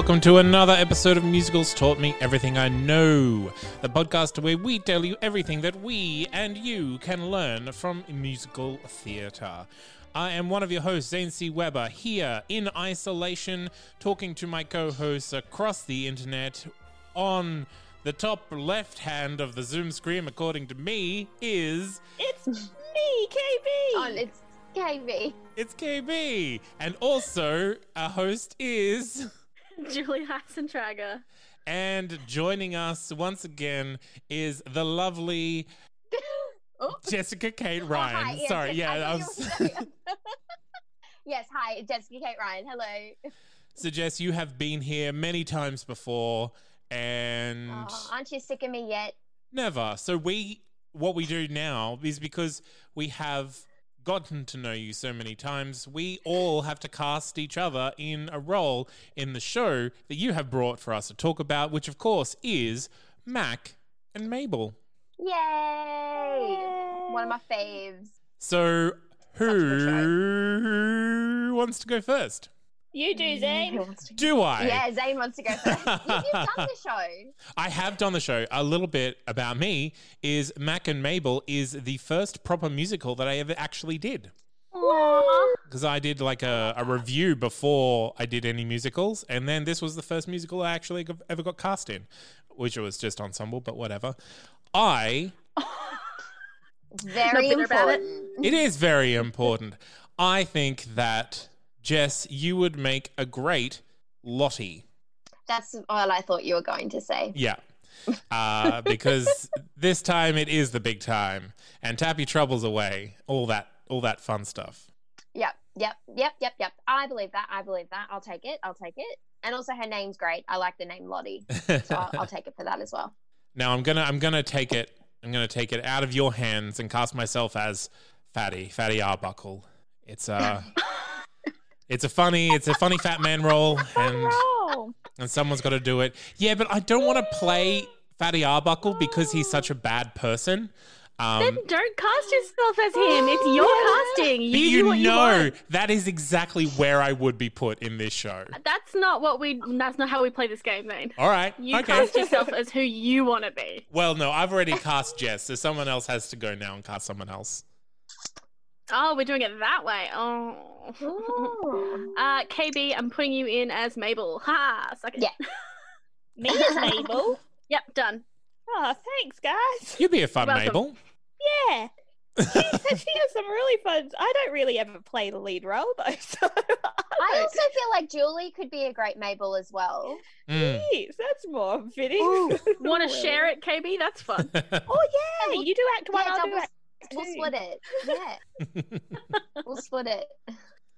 Welcome to another episode of Musicals Taught Me Everything I Know, the podcast where we tell you everything that we and you can learn from musical theatre. I am one of your hosts, Zane C. Weber, here in isolation, talking to my co hosts across the internet. On the top left hand of the Zoom screen, according to me, is It's me, KB. Oh, it's KB. it's KB, and also our host is. Julie Heisentrager. And joining us once again is the lovely Oh. Jessica Kate Oh, Ryan. hi, yes, Sorry, yeah, was. yes, hi, Jessica Kate Ryan. Hello. so, Jess, you have been here many times before, and Oh, aren't you sick of me yet? never. So we, what we do now is because we have gotten to know you so many times, we all have to cast each other in a role in the show that you have brought for us to talk about, which of course is Mac and Mabel. Yay! One of my faves. So, Such a good who wants to go first? You do, Who Zane. Do I? Yeah, Zane wants to go first. you, you've done the show. I have done the show. A little bit about me is Mac and Mabel is the first proper musical that I ever actually did. Because I did like a, a review before I did any musicals, and then this was the first musical I actually ever got cast in, which was just ensemble, but whatever. I very bitter about it? important. it is very important. I think that Jess, you would make a great Lottie. That's all I thought you were going to say. Yeah. Uh, because this time it is the big time, and Tappy troubles away, all that, all that fun stuff. Yep, yep, yep, yep, yep. I believe that. I believe that. I'll take it. I'll take it. And also, her name's great. I like the name Lottie, so I'll, I'll take it for that as well. now I'm gonna, I'm gonna take it, I'm gonna take it out of your hands and cast myself as Fatty, Fatty Arbuckle. It's a, it's a funny, it's a funny fat man role, and Roll. and someone's got to do it. Yeah, but I don't want to play Fatty Arbuckle because he's such a bad person. Um, Then don't cast yourself as him. It's your casting. You, But do you know you want. that is exactly where I would be put in this show. That's not what we. That's not how we play this game, Zane. All right. You okay. cast yourself as who you want to be. Well, no, I've already cast Jess, so someone else has to go now and cast someone else. Oh, we're doing it that way. Oh. Ooh. Uh, KB, I'm putting you in as Mabel. Ha! Suck it. Yeah. Me as Mabel. Yep, done. Oh, thanks, guys. You'd be a fun Mabel. Yeah. She, she has some really fun. I don't really ever play the lead role though, so I also feel like Julie could be a great Mabel as well. Mm. Yes, that's more fitting. Want to share it, KB? That's fun. Oh yeah, we'll- you do act one, yeah, I'll do act We'll split it. Yeah, we'll split it.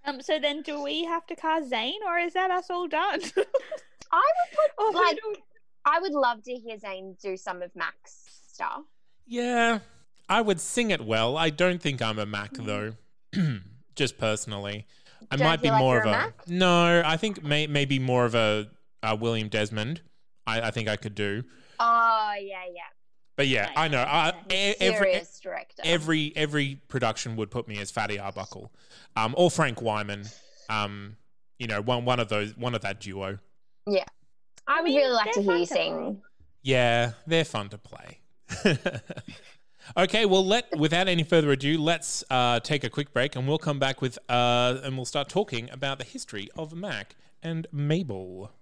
Um, so then do we have to cast Zane, or is that us all done? I would put Oh, like I would love to hear Zane do some of Mac's stuff. yeah, I would sing it well. I don't think I'm a Mac though. Just personally, I Don't might be like more of a a. Mac? No, I think may, maybe more of a, uh William Desmond. I, I think I could do. Oh yeah, yeah. But yeah, Right. I know. I, every Serious director. every every production would put me as Fatty Arbuckle, um, or Frank Wyman. Um, you know, one one of those, one of that duo. Yeah, I would mean, really like to hear you sing. Yeah, they're fun to play. Okay, well, let without any further ado, let's uh, take a quick break, and we'll come back with uh, and we'll start talking about the history of Mac and Mabel.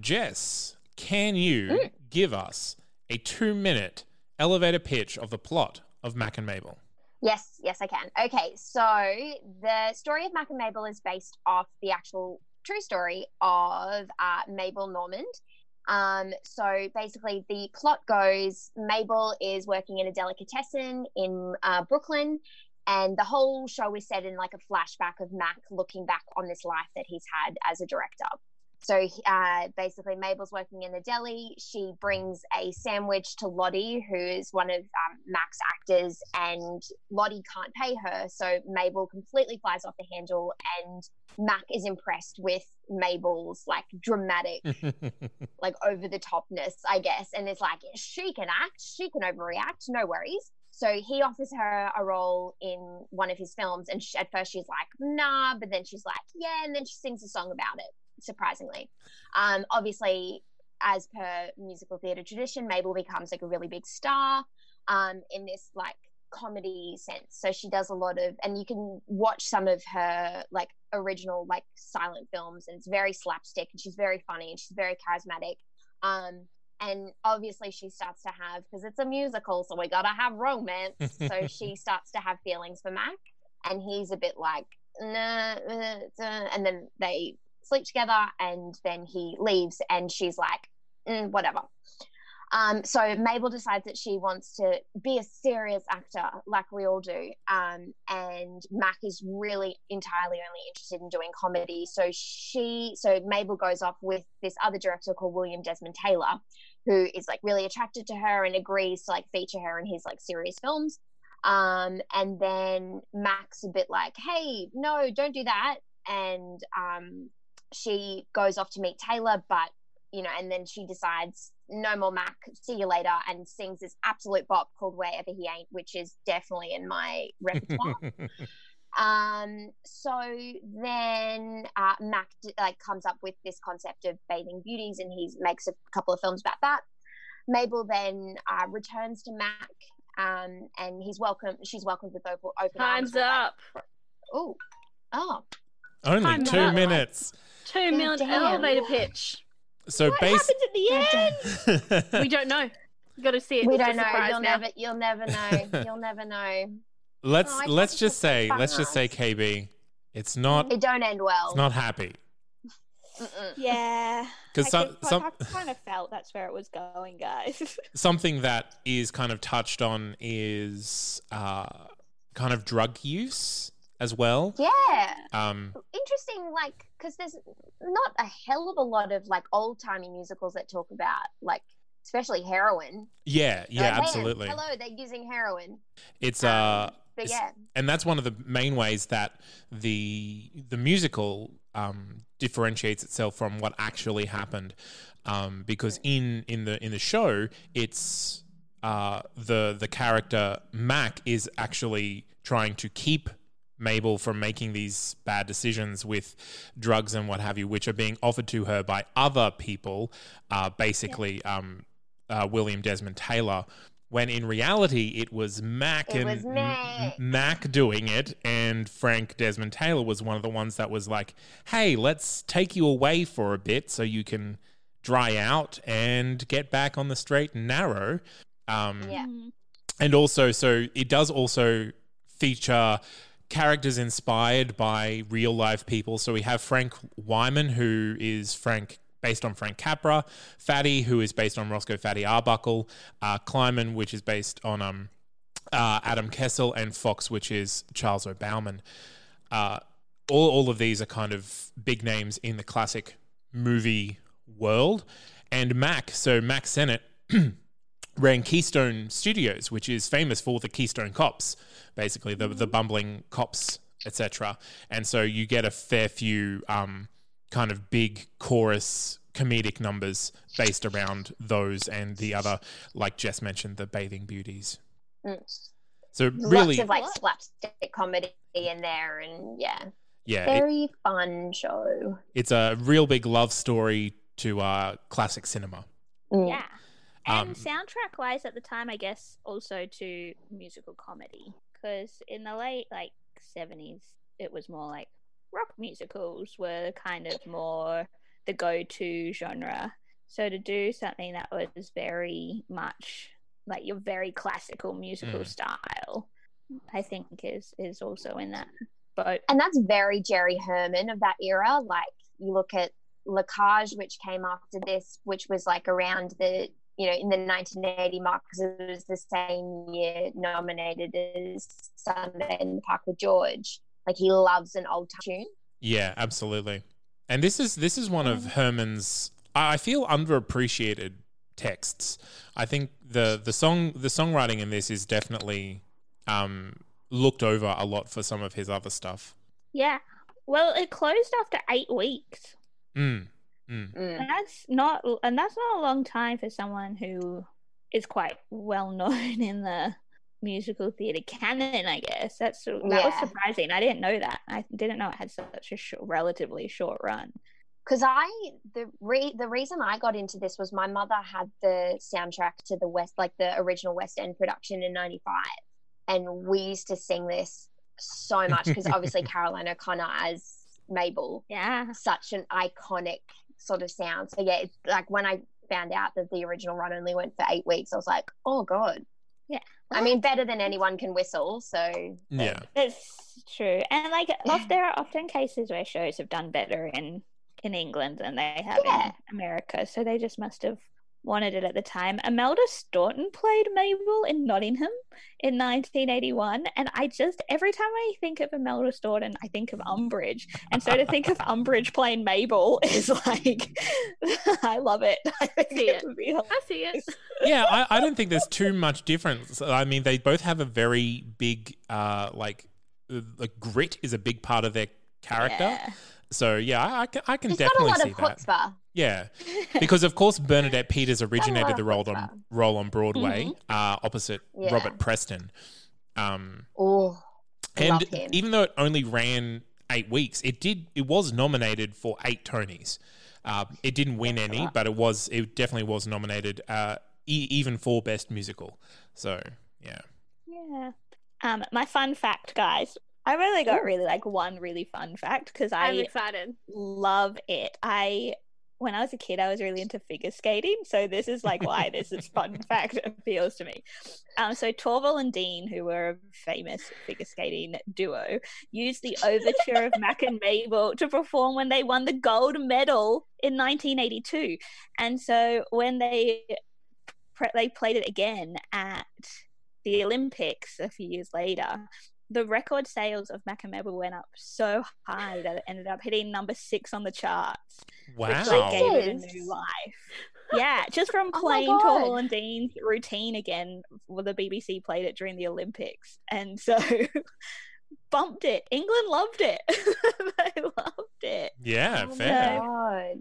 Jess, can you give us a two-minute elevator pitch of the plot of Mac and Mabel? Yes, yes, I can. Okay, so the story of Mac and Mabel is based off the actual true story of uh, Mabel Normand. Um, so basically, the plot goes Mabel is working in a delicatessen in uh, Brooklyn, and the whole show is set in like a flashback of Mac looking back on this life that he's had as a director. So uh, basically, Mabel's working in the deli. She brings a sandwich to Lottie, who is one of um, Mac's actors, and Lottie can't pay her. So Mabel completely flies off the handle, and Mac is impressed with Mabel's like dramatic, like over the topness, I guess, and it's like she can act, she can overreact, no worries. So he offers her a role in one of his films, and she, at first she's like, "Nah," but then she's like, "Yeah," and then she sings a song about it surprisingly. Um, obviously, as per musical theatre tradition, Mabel becomes like a really big star um, in this like comedy sense. So she does a lot of, and you can watch some of her like original like silent films, and it's very slapstick, and she's very funny, and she's very charismatic. Um, and obviously, she starts to have because it's a musical, so we gotta have romance. so she starts to have feelings for Mac, and he's a bit like, nah, uh, uh, and then they sleep together and then he leaves and she's like mm, whatever. Um, so mabel decides that she wants to be a serious actor like we all do um, and mac is really entirely only interested in doing comedy. So she so mabel goes off with this other director called william desmond taylor who is like really attracted to her and agrees to like feature her in his like serious films. Um, and then mac's a bit like hey no don't do that. And um, she goes off to meet Taylor, but you know, and then she decides no more Mac, see you later, and sings this absolute bop called Wherever He Ain't, which is definitely in my repertoire. um, so then uh, Mac like comes up with this concept of bathing beauties, and he makes a couple of films about that. Mabel then uh, returns to Mac, um, and he's welcome. She's welcomed with open, open Time's arms. up. Oh, oh, Only I'm two not- minutes. Two minute damn. elevator pitch. So What base. happens at the end? We don't know. You got to see it. we It's don't know. You'll now. never. You'll never know. You'll never know. let's Oh, let's just say was let's just say. KB. It's not It don't end well. it's not happy Mm-mm. Yeah. because I some some I kind of felt that's where it was going, guys. something that is kind of touched on is uh, kind of drug use as well. Yeah, Um, interesting. Like, because there's not a hell of a lot of like old timey musicals that talk about like, especially heroin. yeah, yeah, like, "Man, absolutely. Hello, they're using heroin. It's Um, uh, but it's- yeah, and that's one of the main ways that the the musical um, differentiates itself from what actually happened, um, because in in the in the show, it's uh, the the character Mac is actually trying to keep Mabel from making these bad decisions with drugs and what have you, which are being offered to her by other people, uh, basically um, uh, William Desmond Taylor. When in reality, it was Mac It and was Mac. Mac doing it, and Frank Desmond Taylor was one of the ones that was like, "Hey, let's take you away for a bit so you can dry out and get back on the straight and narrow." Um, yeah. and also so it does also feature characters inspired by real life people. So we have frank wyman who is frank based on frank capra fatty who is based on roscoe fatty arbuckle uh, kleiman which is based on um, uh, adam kessel and fox which is charles o. baumann. Uh, all, all of these are kind of big names in the classic movie world. And mac so mac sennett ran Keystone Studios, which is famous for the Keystone Cops, basically the the bumbling cops, etc. And so you get a fair few um, kind of big chorus comedic numbers based around those and the other, like Jess mentioned, the Bathing Beauties. Mm. So really, Lots of like slapstick comedy in there, and yeah, yeah, it- very fun show. it's a real big love story to uh, classic cinema. Mm. Yeah. And Um, soundtrack wise, at the time, I guess also to musical comedy. Because in the late like 70s, it was more like rock musicals were kind of more the go to genre. So to do something that was very much like your very classical musical Mm. style, I think is is also in that boat. and that's very Jerry Herman of that era. Like you look at La Cage, which came after this, which was like around the you know in the 1980 mark because it was the same year nominated as Sunday in the Park with George. Like he loves an old tune. Yeah, absolutely. And this is this is one of Herman's I I feel underappreciated texts. I think the the song the songwriting in this is definitely um looked over a lot for some of his other stuff. Yeah. Well, it closed after eight weeks. Mm. Mm. Mm. And that's not and that's not a long time for someone who is quite well known in the musical theatre canon, I guess. That's that was surprising. I didn't know that. I didn't know it had such a short, relatively short run. because I the re- the reason I got into this was my mother had the soundtrack to the West like the original West End production in '95, and we used to sing this so much because obviously Caroline O'Connor as Mabel, Yeah. such an iconic sort of sound. So yeah, it's like when I found out that the original run only went for eight weeks, I was like, oh god. Yeah. I mean, better than anyone can whistle. So Yeah. It's true. And like of, there are often cases where shows have done better in in England than they have Yeah. in America. So they just must have wanted it at the time. Imelda Staunton played Mabel in Nottingham in 1981. And I just, every time I think of Imelda Staunton, I think of Umbridge. And so to think of Umbridge playing Mabel is like, I love it. I think See it it. would be hilarious. I see it. yeah, I, I don't think there's too much difference. I mean, they both have a very big, uh, like, uh, like grit is a big part of their character. Yeah. So yeah, I, I can, I can she's got a definitely lot see of that. chutzpah. Yeah, because of course Bernadette Peters originated the role on role on Broadway, Mm-hmm. uh, opposite Yeah. Robert Preston. Um, Oh, and even though it only ran eight weeks, it did it was nominated for eight Tonys. Uh, it didn't win any, but it was it definitely was nominated, uh, e- even for best musical. So yeah, Yeah. Um, my fun fact, guys. I've only got really like one really fun fact because I'm I excited. love it. I when I was a kid, I was really into figure skating, so this is like why this is fun fact appeals to me. Um, so Torvill and Dean, who were a famous figure skating duo, used the overture of Mac and Mabel to perform when they won the gold medal in 1982, and so when they pre- they played it again at the Olympics a few years later. The record sales of Mac and Mabel went up so high that it ended up hitting number six on the charts wow. which like gave it a new life. Yeah, just from Oh playing God. Torvill and Dean's routine again. Well, the BBC played it during the Olympics, and so bumped it. England loved it. they loved it. yeah, Oh fair. God.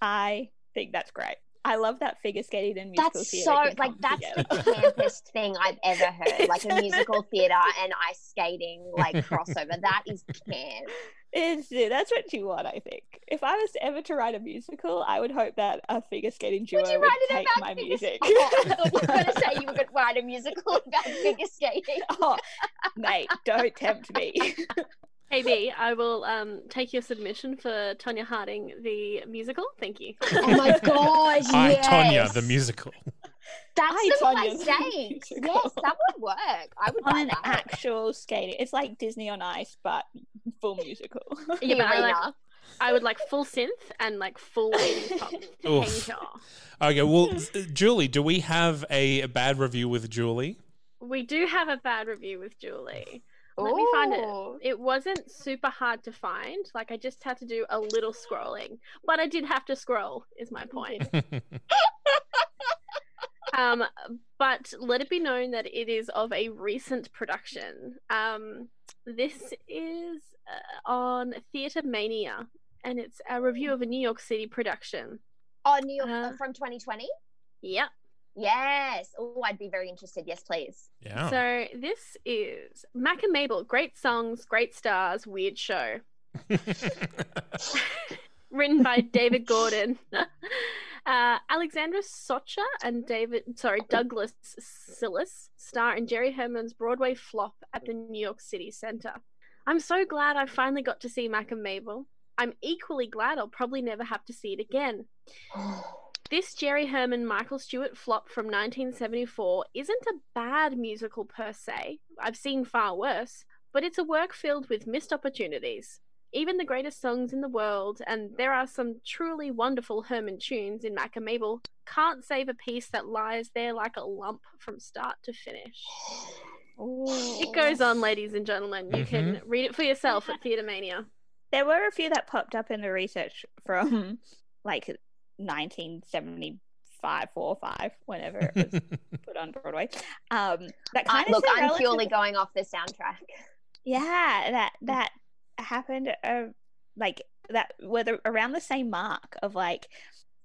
I think that's great. I love that figure skating and musical That's theatre so like that's the together. campest thing I've ever heard. Like a musical theatre and ice skating like crossover. That is camp. It's, that's what you want, I think. If I was ever to write a musical, I would hope that a figure skating duo Would would, you write it take about my music. Oh, I thought you were going to say you were going to write a musical about figure skating. oh, mate, don't tempt me. Hey B, I will um take your submission for Tonya Harding the musical. Thank you. Oh my gosh! I yes. Tonya the musical. That's I, the Tonya, the mistake. musical. Yes, that would work. I would on an that. actual skating. It's like Disney on Ice, but full musical. Yeah, but I like I would like full synth and like full 80s pop. Oof. Painter. Okay, well, Julie, do we have a, a bad review with Julie? We do have a bad review with Julie. Let me find it. It wasn't super hard to find. Like I just had to do a little scrolling, but I did have to scroll. Is my point. um, but let it be known that it is of a recent production. Um, this is uh, on TheaterMania, and it's a review of a New York City production. Oh, New York Uh, from 2020. Yep. Yes. Oh, I'd be very interested. Yes, please. Yeah. So this is Mac and Mabel. Great songs, great stars, weird show. Written by David Gordon. Uh, Alexandra Socha and David, sorry, Douglas Sills star in Jerry Herman's Broadway flop at the New York City Center. I'm so glad I finally got to see Mac and Mabel. I'm equally glad I'll probably never have to see it again. This Jerry Herman Michael Stewart flop from 1974 isn't a bad musical per se. I've seen far worse, but it's a work filled with missed opportunities. Even the greatest songs in the world, and there are some truly wonderful Herman tunes in Mac and Mabel, can't save a piece that lies there like a lump from start to finish. It goes on, ladies and gentlemen. You can mm-hmm. read it for yourself at TheaterMania. There were a few that popped up in the research from like 1975, four or five, whenever it was put on Broadway. Um, that Uh, kind of look, I'm purely going off the soundtrack. yeah, that that happened. Uh, like that were the, around the same mark of like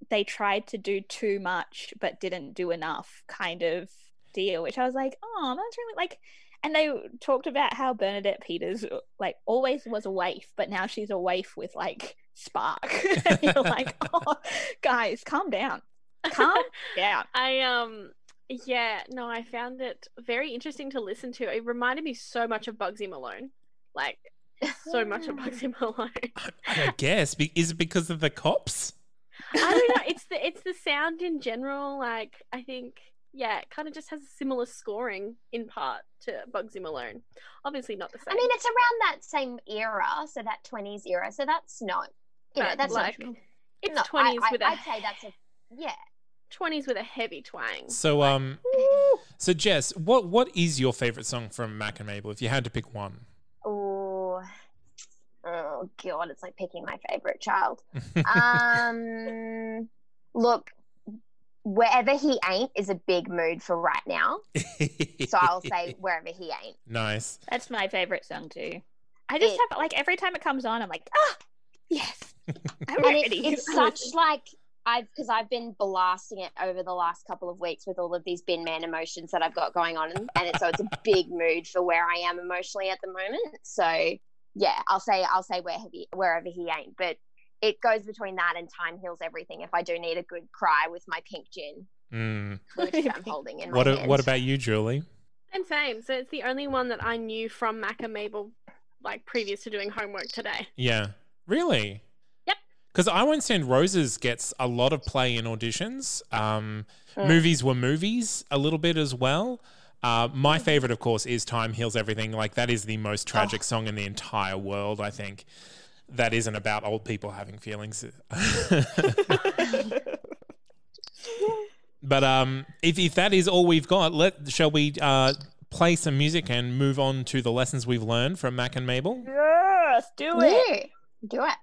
they tried to do too much but didn't do enough kind of deal, which I was like, oh, that's really like. And they talked about how Bernadette Peters like always was a waif, but now she's a waif with like spark. and you're like, oh, guys, calm down, calm down. I um yeah, no, I found it very interesting to listen to. It reminded me so much of Bugsy Malone. Like so much of Bugsy Malone. I guess. Is it because of the cops? I don't know. It's the it's the sound in general. Like I think, yeah, it kind of just has a similar scoring in part to Bugsy Malone. Obviously not the same. I mean, it's around that same era, so that 20s era. So that's not, you know, that's like, not. it's no, twenties I, with I, a I'd say that's a yeah. twenties with a heavy twang. So, um, so Jess, what what is your favorite song from Mac and Mabel? If you had to pick one, Oh, oh god, it's like picking my favorite child. Um, look, wherever he ain't is a big mood for right now. So I'll say wherever he ain't. nice. That's my favorite song too. I just It- have like every time it comes on, I'm like, ah, yes, I'm And it, ready. it's such like I've because I've been blasting it over the last couple of weeks with all of these bin man emotions that I've got going on, and, and it, so it's a big mood for where I am emotionally at the moment. So yeah, I'll say I'll say where he, wherever he ain't, but it goes between that and time heals everything. If I do need a good cry with my pink gin, Mm. which I'm holding in my What a- hand. What about you, Julie? And same. So it's the only one that I knew from Mac and Mabel, like previous to doing homework today. Yeah, really. Yep. Because I Won't Stand Roses gets a lot of play in auditions. Um, Mm. Movies were movies a little bit as well. Uh, my favorite, of course, is "Time Heals Everything." Like that is the most tragic song in the entire world. I think that isn't about old people having feelings. but um, if if that is all we've got, let shall we uh, play some music and move on to the lessons we've learned from Mac and Mabel? yes, do it. Yeah, do it.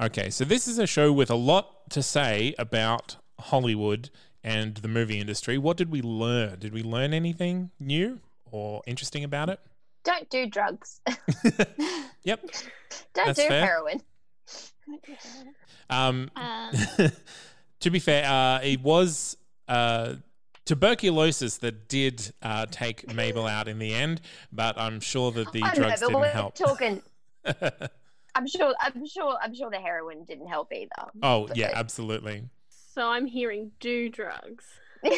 Okay, so this is a show with a lot to say about Hollywood and the movie industry. What did we learn? Did we learn anything new or interesting about it? Don't do drugs. Yep. Don't That's do fair. heroin. Um, Um, to be fair, uh, it was uh, tuberculosis that did uh, take Mabel out in the end, but I'm sure that the I don't know, drugs but didn't help. talking. I'm sure. I'm sure. I'm sure the heroin didn't help either. oh But- yeah, absolutely. So I'm hearing do drugs.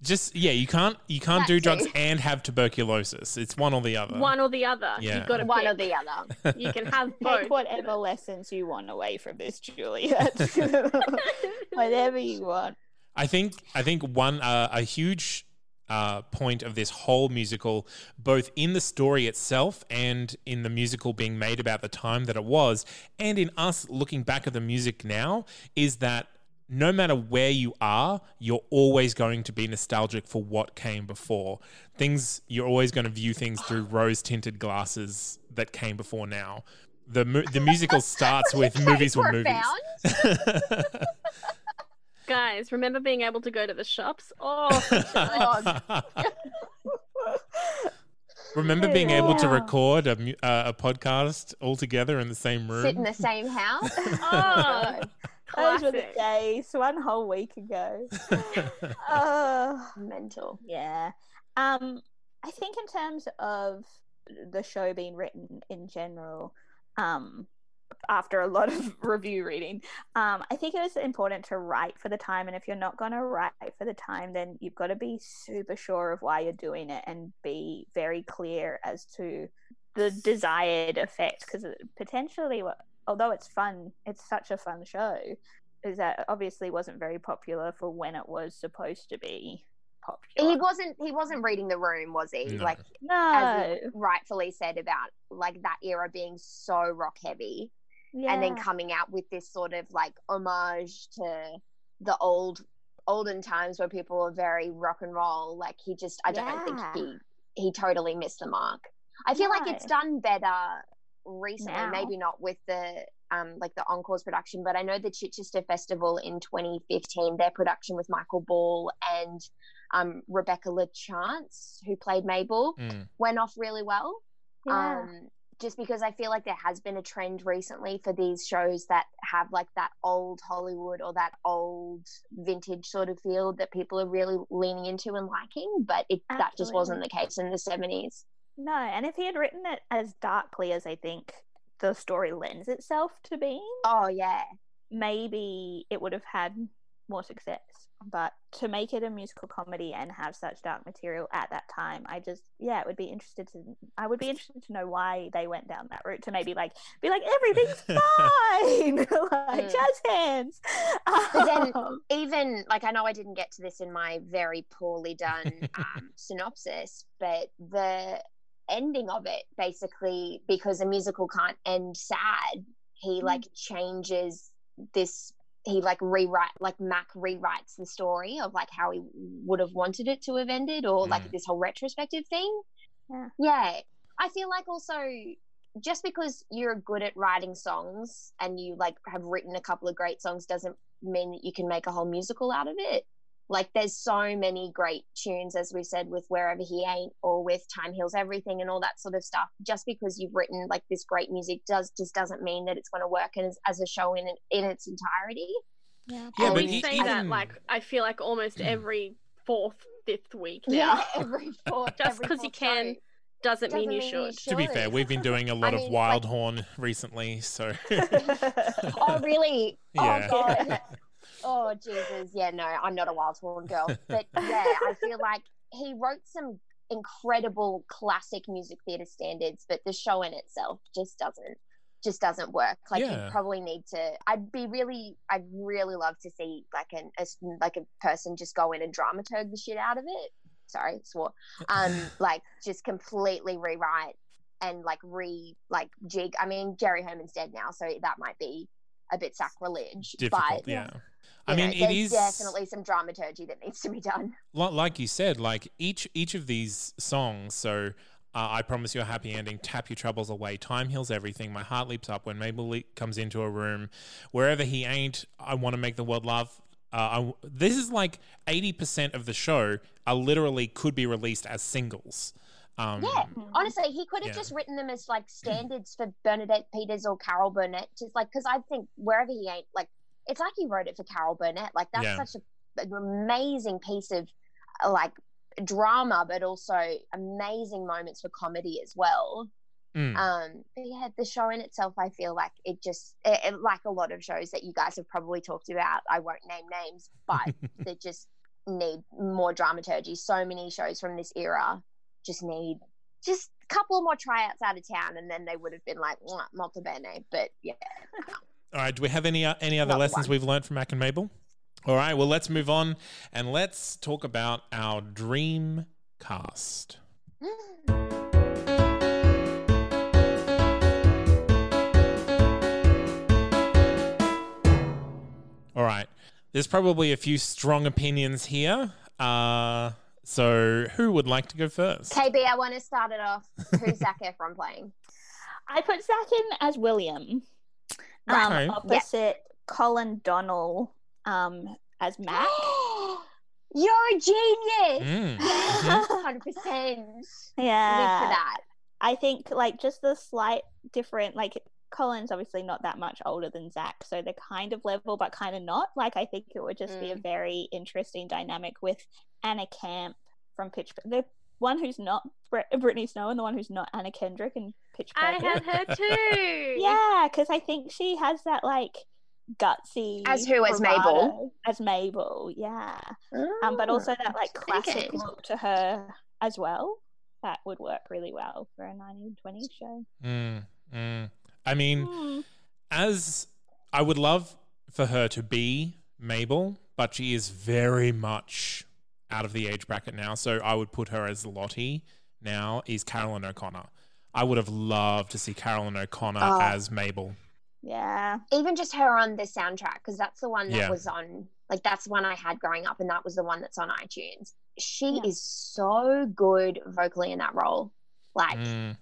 Just yeah, you can't you can't That do drugs and have tuberculosis. It's one or the other. One or the other. Yeah. You've got to One pick. or the other. You can have both. Take whatever lessons you want away from this, Julie. That's whatever you want. I think I think one uh, a huge uh, point of this whole musical, both in the story itself and in the musical being made about the time that it was, and in us looking back at the music now, is that no matter where you are, you're always going to be nostalgic for what came before. Things you're always going to view things through rose tinted glasses that came before now. The the musical starts with movies were movies. profound. Guys, remember being able to go to the shops? Oh, Remember being able to record a, mu- uh, a podcast all together in the same room? Sit in the same house. Oh, Those were the classic. days, one whole week ago. oh, Mental. yeah. Um, I think in terms of the show being written in general, um, after a lot of review reading, um, I think it was important to write for the time. And if you're not going to write for the time, then you've got to be super sure of why you're doing it and be very clear as to the desired effect. Because potentially, although it's fun, it's such a fun show, is that it obviously wasn't very popular for when it was supposed to be popular. He wasn't. He wasn't reading the room, was he? No. Like no, as you rightfully said about like that era being so rock heavy, and then coming out with this sort of like homage to the old olden times where people were very rock and roll. Like he just, I don't think he he totally missed the mark. I feel like it's done better recently, Now. maybe not with the um like the Encores production, but I know the Chichester Festival in 2015, their production with Michael Ball and um Rebecca LaChance, who played Mabel, Mm. went off really well Yeah. um just because i feel like there has been a trend recently for these shows that have like that old hollywood or that old vintage sort of feel that people are really leaning into and liking but it that just wasn't the case in the 70s no, and if he had written it as darkly as I think the story lends itself to being, oh yeah. maybe it would have had more success. But to make it a musical comedy and have such dark material at that time, I just yeah, it would be interested to I would be interested to know why they went down that route to maybe like be like everything's fine, like Mm. jazz hands. But then- Um, even like i know i didn't get to this in my very poorly done um, synopsis but the ending of it basically because a musical can't end sad he like changes this he like rewrite like mac rewrites the story of like how he would have wanted it to have ended or like Mm. this whole retrospective thing Yeah. yeah i feel like also just because you're good at writing songs and you like have written a couple of great songs doesn't mean that you can make a whole musical out of it. Like there's so many great tunes, as we said, with Wherever He Ain't or with Time Heals Everything and all that sort of stuff. Just because you've written like this great music does just doesn't mean that it's going to work as, as a show in in its entirety. yeah. Yeah, And but we say that like I feel like almost mm. every fourth, fifth week now. Yeah, every fourth, Just because you can show. Doesn't, Doesn't mean you mean you should. To be fair, we've been doing a lot mean, of like- Wildhorn recently, so Oh really? Yeah. Oh god. Oh Jesus. Yeah, no, I'm not a Wildhorn girl. But yeah, I feel like he wrote some incredible classic music theatre standards, but the show in itself just doesn't just doesn't work. Like Yeah. you probably need to I'd be really I'd really love to see like an a, like a person just go in and dramaturg the shit out of it. Sorry, swore. Um like just completely rewrite and like re like jig. I mean Jerry Herman's dead now, so that might be a bit sacrilege. difficult. but yeah. I mean, know, it there's is definitely some dramaturgy that needs to be done. like you said, like each each of these songs. So uh, I promise you a happy ending. Tap your troubles away. Time heals everything. My heart leaps up when Mabel le- comes into a room. Wherever he ain't, I want to make the world laugh. Uh, I this is like eighty percent of the show are literally could be released as singles. Um, Yeah, honestly, he could have Yeah. just written them as like standards for Bernadette Peters or Carol Burnett. Just like because I think wherever he ain't, like it's like he wrote it for Carol Burnett. Like that's Yeah. such a, an amazing piece of uh, like drama, but also amazing moments for comedy as well. mm. Um, but yeah, the show in itself, I feel like it just it, it- like a lot of shows that you guys have probably talked about. I won't name names, but they just need more dramaturgy. So many shows from this era just need just a couple of more tryouts out of town, and then they would have been like "Mwah, molto bene. But yeah, All right. Do we have any uh, any other Not lessons one. we've learned from Mac and Mabel? All right. Well, let's move on and let's talk about our dream cast. All right. There's probably a few strong opinions here. Uh, so who would like to go first? KB, I want to start it off. Who's Zac Efron playing? I put Zac in as William, um, Okay. opposite Colin Donnell um, as Mac. You're a genius. Mm. Mhm. Hundred percent. Live for that. I think like just the slight different like Colin's obviously not that much older than Zac, so they're kind of level but kind of not. Like I think it would just be a very interesting dynamic with Anna Camp from Pitch the one who's not Brit- Brittany Snow and the one who's not Anna Kendrick and Pitch I Perfect. had her too. Yeah, because I think she has that like gutsy As who, as Mabel? As Mabel, yeah. Um, but also that like classic Okay. look to her as well. That would work really well for a 1920s show. Mm, mm. I mean, Hmm. as I would love for her to be Mabel, but she is very much out of the age bracket now. So I would put her as Lottie now, is Caroline O'Connor. I would have loved to see Caroline O'Connor Oh. as Mabel. Yeah. Even just her on the soundtrack, because that's the one that Yeah. was on. Like that's the one I had growing up, and that was the one that's on iTunes. She Yeah. is so good vocally in that role. Like, Mm.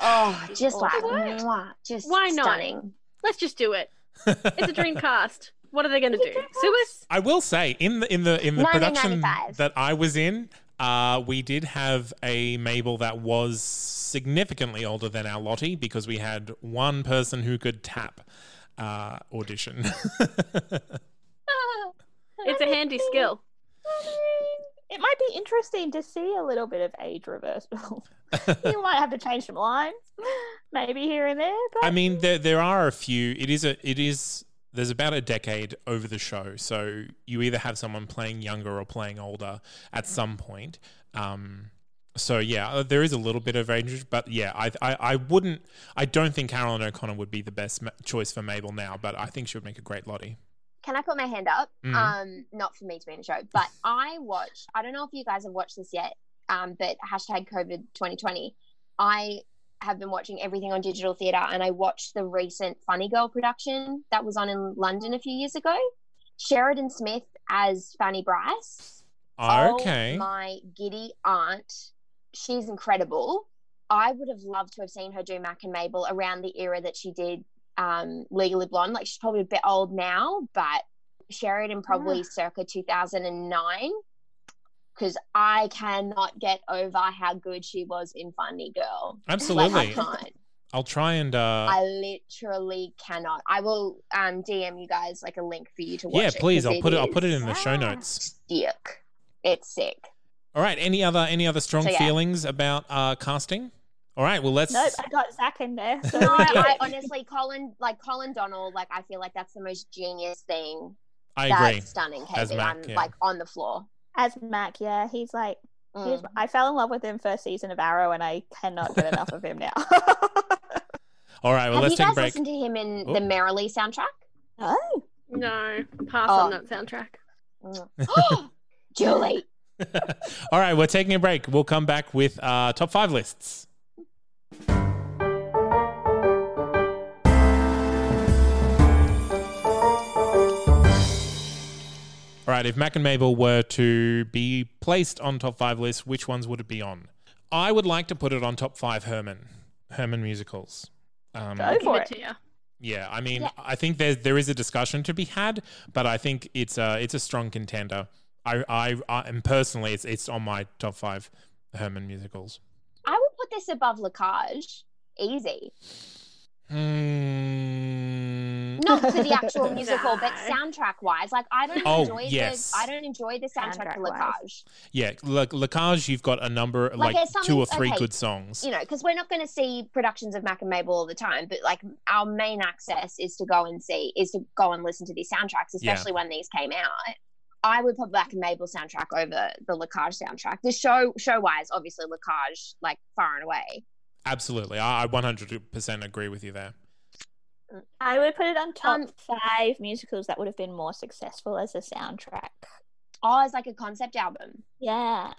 oh, just like, What? mwah, just Why not? stunning. Let's just do it. It's a dream cast. What are they going to do? Sue us? I will say in the in the in the production 1995. that I was in, uh, we did have a Mabel that was significantly older than our Lottie because we had one person who could tap uh, audition. It's a handy skill. It might be interesting to see a little bit of age reversal. you might have to change some lines, maybe here and there. But I mean, there there are a few. It is a it is. There's about a decade over the show, so you either have someone playing younger or playing older at some point. Um, so yeah, uh, there is a little bit of range, but yeah, I, I I wouldn't. I don't think Caroline O'Connor would be the best ma- choice for Mabel now, but I think she would make a great Lottie. Can I put my hand up? Mhm. Um, not for me to be in the show, but I watched. I don't know if you guys have watched this yet. Um, but hashtag COVID 2020. I have been watching everything on digital theatre, and I watched the recent Funny Girl production that was on in London a few years ago. Sheridan Smith as Fanny Brice. Okay. Oh my giddy aunt. She's incredible. I would have loved to have seen her do Mac and Mabel around the era that she did um, Legally Blonde. Like she's probably a bit old now, but Sheridan probably circa 2009. Because I cannot get over how good she was in Funny Girl. Like, I Absolutely. can't. I'll try and uh, I literally cannot. I will um, DM you guys like a link for you to watch. yeah, it, I'll put it. I'll put it in the show notes. Sick. It's sick. All right. Any other any other strong So, yeah. feelings about uh, casting? All right. Well, let's. nope, I got Zac in there. So No, I, I honestly, Colin, like Colin Donnell, like I feel like that's the most genius thing. I that's agree. stunning, As Katie. Mac, I'm yeah. like on the floor. As Mac, yeah, he's like he's, Mm. I fell in love with him first season of Arrow, and I cannot get enough of him now. All right. Well, Have let's you take a guys break. listened to him in Oh. the Merrily soundtrack? oh, No, pass Oh. on that soundtrack. Mm. Julie. All right, we're taking a break. We'll come back with uh, top five lists. All right, if Mac and Mabel were to be placed on top five lists, which ones would it be on? I would like to put it on top five Herman, Herman musicals. Um, Go for it it. to you. yeah, I mean, Yeah. I think there there is a discussion to be had, but I think it's a it's a strong contender. I I, I and personally, it's it's on my top five Herman musicals. I would put this above La Cage. Easy. Hmm. Not for the actual musical, but soundtrack wise. Like I don't Oh, enjoy yes. the I don't enjoy the soundtrack to Soundtrack-wise. La Cage. Yeah, like La Cage, you've got a number like, there's two or three okay, good songs. you know, because we're not going to see productions of Mac and Mabel all the time, but like our main access is to go and see, is to go and listen to these soundtracks, Yeah. especially when these came out. I would put Mac and Mabel soundtrack over the La Cage soundtrack. The show, show wise, obviously La Cage, like far and away. Absolutely, I, I 100% agree with you there. I would put it on top Um, five musicals that would have been more successful as a soundtrack. Oh, as like a concept album Yeah.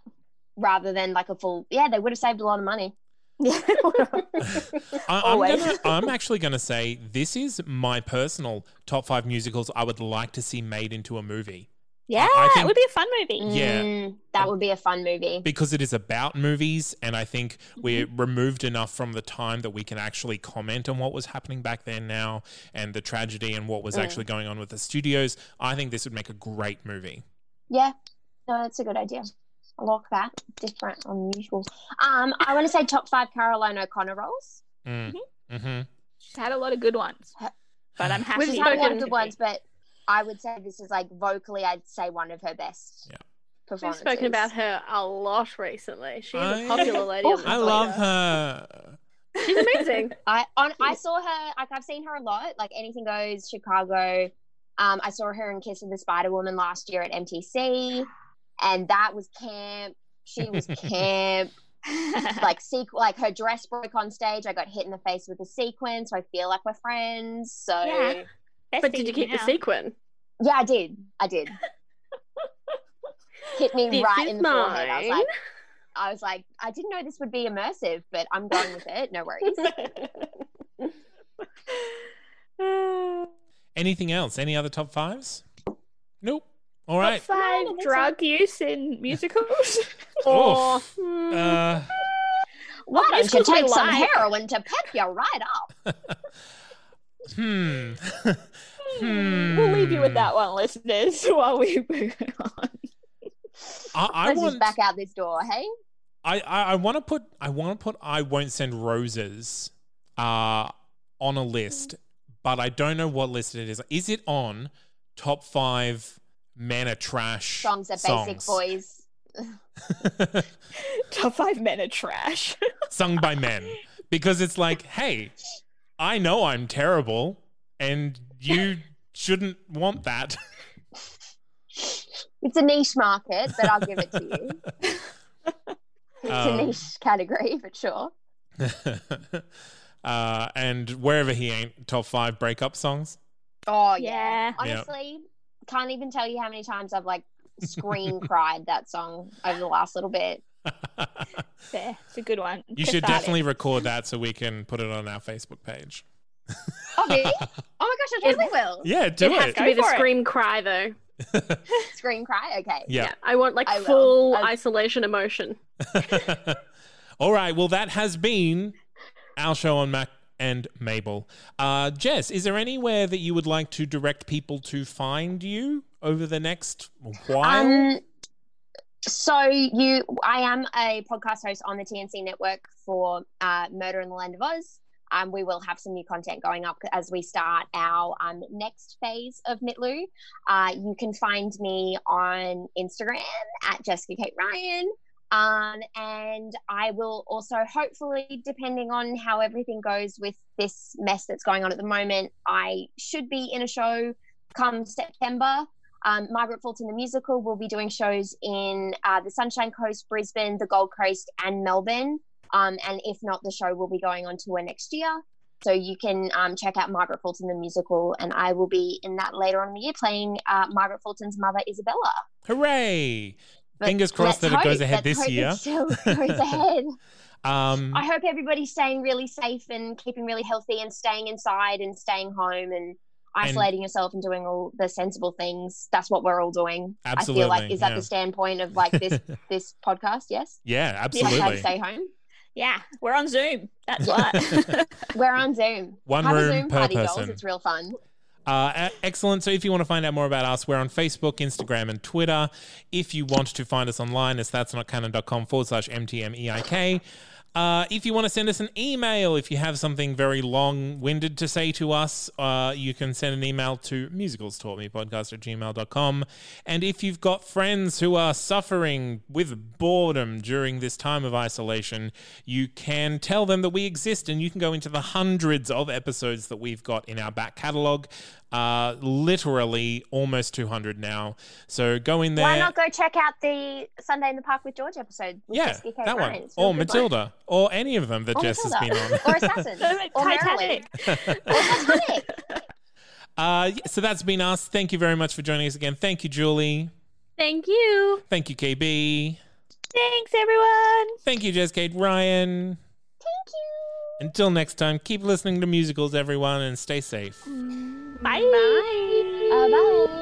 rather than like a full. Yeah, they would have saved a lot of money. I, I'm gonna, I'm actually going to say this is my personal top five musicals I would like to see made into a movie. Yeah, I think- it would be a fun movie. Yeah. Mm, that would be a fun movie. because it is about movies and i think we're Mm-hmm. removed enough from the time that we can actually comment on what was happening back then now and the tragedy and what was Mm. actually going on with the studios i think this would make a great movie Yeah, No, that's a good idea. I like that. Different, unusual. Um, I want to say top five Caroline O'Connor roles. Mm. hmm She's had a lot of good ones, but I'm happy. We've had a lot of good ones, but I would say this is like vocally, I'd say one of her best. Yeah. We've Performances. spoken about her a lot recently. She's I- a popular lady on I Twitter. love her. She's amazing. I on I saw her like I've seen her a lot, like anything goes, Chicago. Um, I saw her in Kiss of the Spider Woman last year at MTC, and that was camp. She was camp. like sequ- like her dress broke on stage. I got hit in the face with a sequin, so I feel like we're friends. So Yeah. Yeah, Best But did you keep the now. Yeah, I did. I did. hit me This right in the forehead. I was like, I was like, I didn't know this would be immersive, but I'm going with it. No worries. Anything else? Any other top fives? Nope. All right. Top five think so. drug use in musicals. Or Oof. hmm, Uh, Why don't you musicals we take some like. heroin to pep you right up? Hmm. hmm. We'll leave you with that one, listeners, while we move on. I, I Let's want. just back out this door, hey? I, I, I want to put I want to put I won't send roses uh on a list, but I don't know what list it is. Is it on top five men are trash Songs are basic boys. Top five men are trash. sung by men? Because it's like, hey, I know I'm terrible, and you shouldn't want that. It's a niche market, but I'll give it to you. It's Um, a niche category for sure. uh, and wherever he ain't, top five breakup songs. Oh yeah. Yeah. Honestly, can't even tell you how many times I've like scream cried that song over the last little bit. Fair. It's a good one. You should definitely record that so we can put it on our Facebook page. Oh really? oh my gosh, I totally will. Yeah, do it It has it. to be the for it. scream cry though. Scream cry? Okay. yeah. I want like I will. full I- isolation emotion. All right. Well, that has been our show on Mack and Mabel. Uh, Jess, is there anywhere that you would like to direct people to find you over the next while? Um, so you, I am a podcast host on the TNC network for uh, Murder in the Land of Oz. Um, we will have some new content going up as we start our um, next phase of Mitlu. Uh, you can find me on Instagram at Jessica Kate Ryan. Um, and I will also, hopefully, depending on how everything goes with this mess that's going on at the moment, I should be in a show come September. Um, Margaret Fulton the musical will be doing shows in uh, the Sunshine Coast, Brisbane, the Gold Coast, and Melbourne. Um, and if not, the show will be going on tour next year. So you can um, check out Margaret Fulton the musical, and I will be in that later on in the year playing uh, Margaret Fulton's mother, Isabella. Hooray! But Fingers crossed that it goes ahead this hope year. goes ahead. Um, I hope everybody's staying really safe and keeping really healthy and staying inside and staying home and isolating yourself and doing all the sensible things. That's what we're all doing. I feel like is that yeah. the standpoint of like this this podcast? Yes. yeah, Like, how to absolutely. stay home. Yeah, we're on Zoom. That's what. We're on Zoom. One Have a room Zoom per party, dolls. person. It's real fun. Uh, excellent. So if you want to find out more about us, we're on Facebook, Instagram, and Twitter. If you want to find us online, it's that's not canon.com forward slash MTMEIK. Uh, if you want to send us an email, if you have something very long winded to say to us, uh, you can send an email to musicalstaughtmepodcast at gmail.com. And if you've got friends who are suffering with boredom during this time of isolation, you can tell them that we exist and you can go into the hundreds of episodes that we've got in our back catalogue. Uh, literally almost 200 now. So go in there. Why not go check out the Sunday in the Park with George episode? With yeah, Jessica Kate that one. Ryan? It's a Or good one. Matilda. Or any of them that Or Jess has been Matilda. on. or Assassin. or Titanic. Or Titanic. Uh, so that's been us. Thank you very much for joining us again. Thank you, Julie. Thank you. Thank you, KB. Thanks, everyone. Thank you, Jess Kate Ryan. Thank you. Until next time, keep listening to musicals, everyone, and stay safe. Bye. Uh, bye.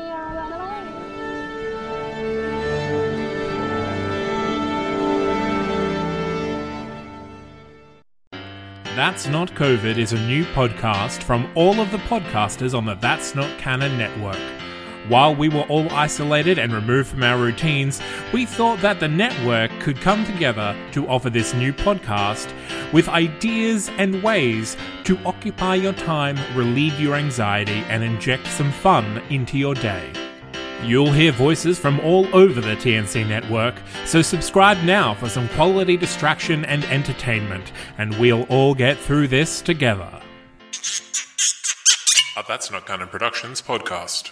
That's Not COVID is a new podcast from all of the podcasters on the That's Not Canon network. While we were all isolated and removed from our routines, we thought that the network could come together to offer this new podcast with ideas and ways to occupy your time, relieve your anxiety, and inject some fun into your day. You'll hear voices from all over the TNC network, so subscribe now for some quality distraction and entertainment, and we'll all get through this together. That's Not Canon Productions podcast.